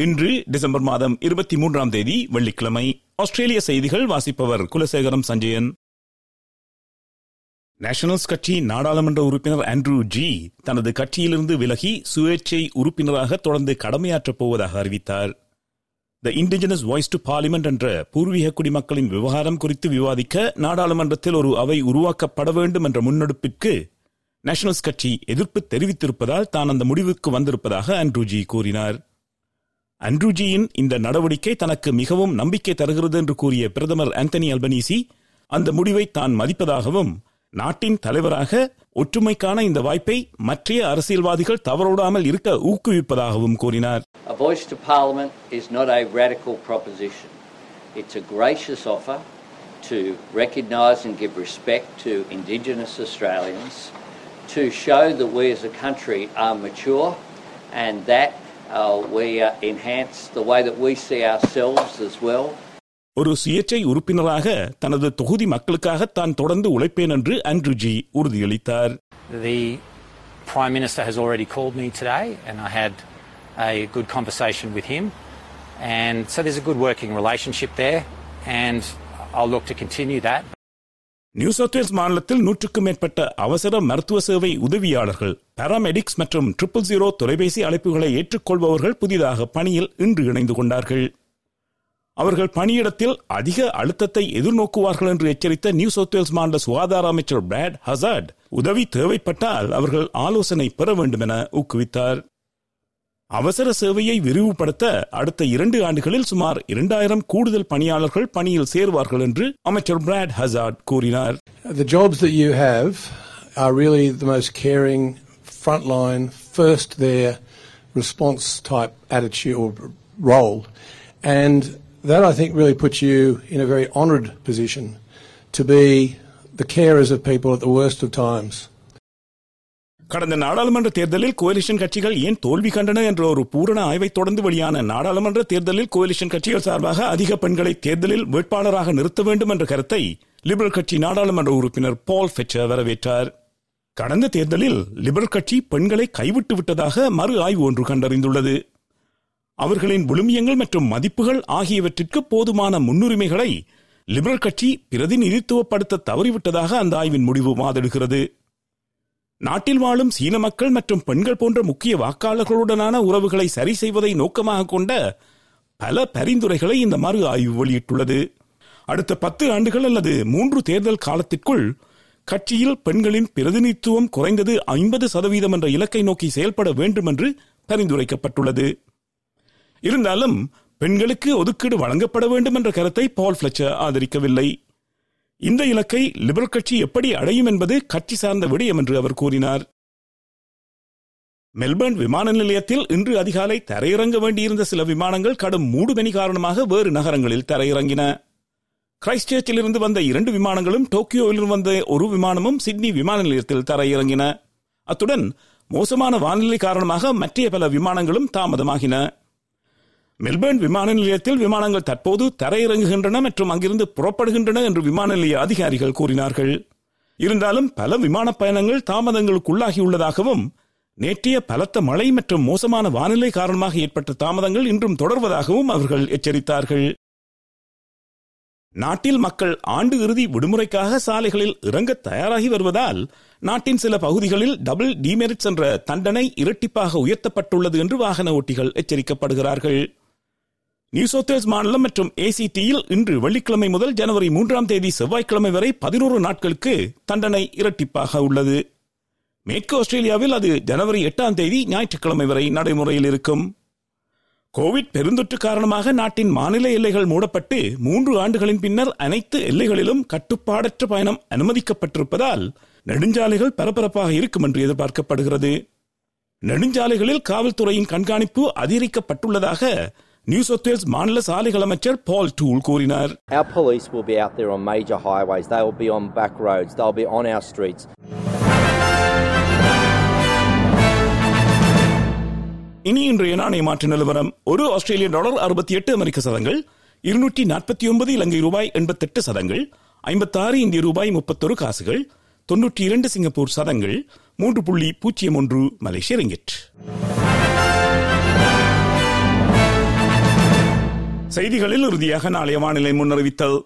இன்று டிசம்பர் மாதம் இருபத்தி மூன்றாம் தேதி வெள்ளிக்கிழமை. ஆஸ்திரேலிய செய்திகள் வாசிப்பவர் குலசேகரம் சஞ்சயன். நேஷனல்ஸ் கட்சி நாடாளுமன்ற உறுப்பினர் ஆண்ட்ரூ ஜி தனது கட்சியிலிருந்து விலகி சுயேட்சை உறுப்பினராக தொடர்ந்து கடமையாற்றப் போவதாக அறிவித்தார். The Indigenous Voice to Parliament என்ற பூர்வீக குடிமக்களின் விவகாரம் குறித்து விவாதிக்க நாடாளுமன்றத்தில் ஒரு அவை உருவாக்கப்பட வேண்டும் என்ற முன்னெடுப்பிற்கு நேஷனல்ஸ் கட்சி எதிர்ப்பு தெரிவித்திருப்பதால் தான் அந்த முடிவுக்கு வந்திருப்பதாக ஆண்ட்ரூஜி கூறினார். அண்ட்ரூஜியின் இந்த நடவடிக்கை தனக்கு மிகவும் நம்பிக்கை தருகிறது என்று கூறிய பிரதமர் ஆந்தனி அல்பனீசி அந்த முடிவை தான் மதிப்பதாகவும் நாட்டின் தலைவராக ஒற்றுமைக்கான இந்த வாய்ப்பை மற்றைய அரசியல்வாதிகள் தவறோடாமல் இருக்க ஊக்குவிப்பதாகவும் கூறினார் A voice to Parliament is not a radical proposition. It's a gracious offer to recognise and give respect to Indigenous Australians, to show that we as a country are mature and that uh, we uh, enhance the way that we see ourselves as well. ஒரு சுயேட்சை உறுப்பினராக தனது தொகுதி மக்களுக்காக தான் தொடர்ந்து உழைப்பேன் என்று ஆண்ட்ரூஜி உறுதியளித்தார் The Prime Minister has already called me today, and I had a good conversation with him. And so there's a good working relationship there, and I'll look to continue that. New South Wales மாநிலத்தில் நூற்றுக்கும் மேற்பட்ட அவசர மருத்துவ சேவை உதவியாளர்கள் பாராமெடிக்ஸ் மற்றும் triple zero தொலைபேசி அழைப்புகளை ஏற்றுக்கொள்பவர்கள் புதிதாக பணியில் இன்று இணைந்து கொண்டார்கள். அவர்கள் பணியிடத்தில் அதிக அழுத்தத்தை எதிர்நோக்குவார்கள் என்று எச்சரித்த நியூ சவுத் வேல்ஸ் மாநில சுகாதார அமைச்சர் பிராட் ஹசார்ட் உதவி தேவைப்பட்டால் அவர்கள் ஆலோசனை பெற வேண்டும் என ஊக்குவித்தார். அவசர சேவையை விரிவுபடுத்த அடுத்த இரண்டு ஆண்டுகளில் சுமார் இரண்டாயிரம் கூடுதல் பணியாளர்கள் பணியில் சேர்வார்கள் என்று அமைச்சர் பிராட் ஹசார்ட் கூறினார் The jobs that you have are really the most caring, frontline, first there response type attitude or role. And that I think really puts you in a very honoured position to be the carers of people at the worst of times. கடந்த நாடாளுமன்ற தேர்தலில் coalition கட்சிகள் ஏன் தோல்வி கண்டன என்ற ஒரு பூரண ஆய்வை தொடர்ந்து வெளியான நாடாளுமன்ற தேர்தலில் கோலிஷன் கட்சிகள் சார்பாக அதிக பெண்களை தேர்தலில் வேட்பாளராக நிறுத்த வேண்டும் என்ற கருத்தை லிபரல் கட்சி நாடாளுமன்ற உறுப்பினர் பால் ஃபெச்சர் வரவேற்றார். கடந்த தேர்தலில் லிபரல் கட்சி பெண்களை கைவிட்டு விட்டதாக மறு ஆய்வு ஒன்று கண்டறிந்துள்ளது. அவர்களின் விழுமியங்கள் மற்றும் மதிப்புகள் ஆகியவற்றிற்கு போதுமான முன்னுரிமைகளை லிபரல் கட்சி பிரதிநிதித்துவப்படுத்த தவறிவிட்டதாக அந்த ஆய்வின் முடிவு வாதிடுகிறது. நாட்டில் வாழும் சீன மக்கள் மற்றும் பெண்கள் போன்ற முக்கிய வாக்காளர்களுடனான உறவுகளை சரி செய்வதை நோக்கமாக கொண்ட பல பரிந்துரைகளை இந்த மறு ஆய்வு வெளியிட்டுள்ளது. அடுத்த பத்து ஆண்டுகள் அல்லது மூன்று தேர்தல் காலத்திற்குள் கட்சியில் பெண்களின் பிரதிநிதித்துவம் குறைந்தது ஐம்பது சதவீதம் என்ற இலக்கை நோக்கி செயல்பட வேண்டும் என்று பரிந்துரைக்கப்பட்டுள்ளது. இருந்தாலும் பெண்களுக்கு ஒதுக்கீடு வழங்கப்பட வேண்டும் என்ற கருத்தை பால் பிளச்சர் ஆதரிக்கவில்லை. இந்த இலக்கை லிபரல் கட்சி எப்படி அடையும் என்பது கட்சி சார்ந்த விடயம் என்று அவர் கூறினார். மெல்பர்ன் விமான நிலையத்தில் இன்று அதிகாலை தரையிறங்க வேண்டியிருந்த சில விமானங்கள் கடும் மூடுபனி காரணமாக வேறு நகரங்களில் தரையிறங்கின. கிரைஸ்ட் சர்ச்சிலிருந்து வந்த இரண்டு விமானங்களும் டோக்கியோவிலிருந்து வந்த ஒரு விமானமும் சிட்னி விமான நிலையத்தில் தரையிறங்கின. அத்துடன் மோசமான வானிலை காரணமாக மற்ற பல விமானங்களும் தாமதமாகின. மெல்பர்ன் விமான நிலையத்தில் விமானங்கள் தற்போது தரையிறங்குகின்றன மற்றும் அங்கிருந்து புறப்படுகின்றன என்று விமான நிலைய அதிகாரிகள் கூறினார்கள். இருந்தாலும் பல விமான பயணங்கள் தாமதங்களுக்குள்ளாகியுள்ளதாகவும் நேற்றைய பலத்த மழை மற்றும் மோசமான வானிலை காரணமாக ஏற்பட்ட தாமதங்கள் இன்றும் தொடர்வதாகவும் அவர்கள் எச்சரித்தார்கள். நாட்டில் மக்கள் ஆண்டு இறுதி விடுமுறைக்காக சாலைகளில் இறங்க தயாராகி வருவதால் நாட்டின் சில பகுதிகளில் டபுள் டிமெரிட்ஸ் என்ற தண்டனை இரட்டிப்பாக உயர்த்தப்பட்டுள்ளது என்று வாகன ஓட்டிகள் எச்சரிக்கப்படுகிறார்கள். நியூ மாநிலம் மற்றும் ஏசிடியில் இன்று வெள்ளிக்கிழமை முதல் ஜனவரி மூன்றாம் தேதி செவ்வாய்க்கிழமை வரை பதினோரு நாட்களுக்கு தண்டனை இரட்டிப்பாக உள்ளது. மேற்கு ஆஸ்திரேலியாவில் அது ஜனவரி எட்டாம் தேதி ஞாயிற்றுக்கிழமை வரை நடைமுறையில் இருக்கும். கோவிட் பெருந்தொற்று காரணமாக நாட்டின் மாநில எல்லைகள் மூடப்பட்டு மூன்று ஆண்டுகளின் பின்னர் அனைத்து எல்லைகளிலும் கட்டுப்பாடற்ற பயணம் அனுமதிக்கப்பட்டிருப்பதால் நெடுஞ்சாலைகள் பரபரப்பாக இருக்கும் என்று எதிர்பார்க்கப்படுகிறது. நெடுஞ்சாலைகளில் காவல்துறையின் கண்காணிப்பு அதிகரிக்கப்பட்டுள்ளதாக நியூ சவுத் வேல்ஸ் மாநில சாலைகள் அமைச்சர் பால் டூல் கூறினார் Our police will be out there on major highways, they will be on back roads, they'll be on our streets. இனி இன்றைய நாணய மாற்று நிலவரம். ஒரு ஆஸ்திரேலிய டாலர் அறுபத்தி எட்டு அமெரிக்க சதங்கள் இருநூற்றி நாற்பத்தி ஒன்பது இலங்கை ரூபாய் எண்பத்தெட்டு சதங்கள் ஐம்பத்தாறு இந்திய ரூபாய் முப்பத்தொரு காசுகள் தொன்னூற்றி இரண்டு சிங்கப்பூர் சதங்கள் மூன்று புள்ளி பூஜ்ஜியம் ஒன்று மலேசிய ரிங்கிட் செய்திகளில் இறுதியாக நாளைய வானிலை முன்னறிவித்தல்.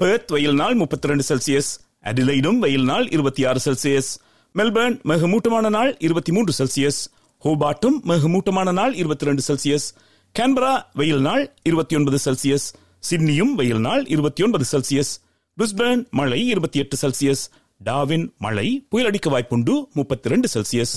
பெர்த் வெயில் நாள் முப்பத்தி ரெண்டு செல்சியஸ் அடிலைடும் வெயில் நாள் இருபத்தி ஆறு செல்சியஸ் மெல்பர்ன் மிகமூட்டமான நாள் இருபத்தி மூன்று செல்சியஸ் ஹோபாட்டும் மிகமூட்டமான நாள் இருபத்தி ரெண்டு செல்சியஸ் கேன்பரா வெயில் நாள் இருபத்தி ஒன்பது செல்சியஸ் சிட்னியும் வெயில் நாள் இருபத்தி ஒன்பது செல்சியஸ் பிரிஸ்பர்ன் மழை இருபத்தி எட்டு செல்சியஸ் டாவின் மழை புயலடிக்க வாய்ப்புண்டு முப்பத்தி ரெண்டு செல்சியஸ்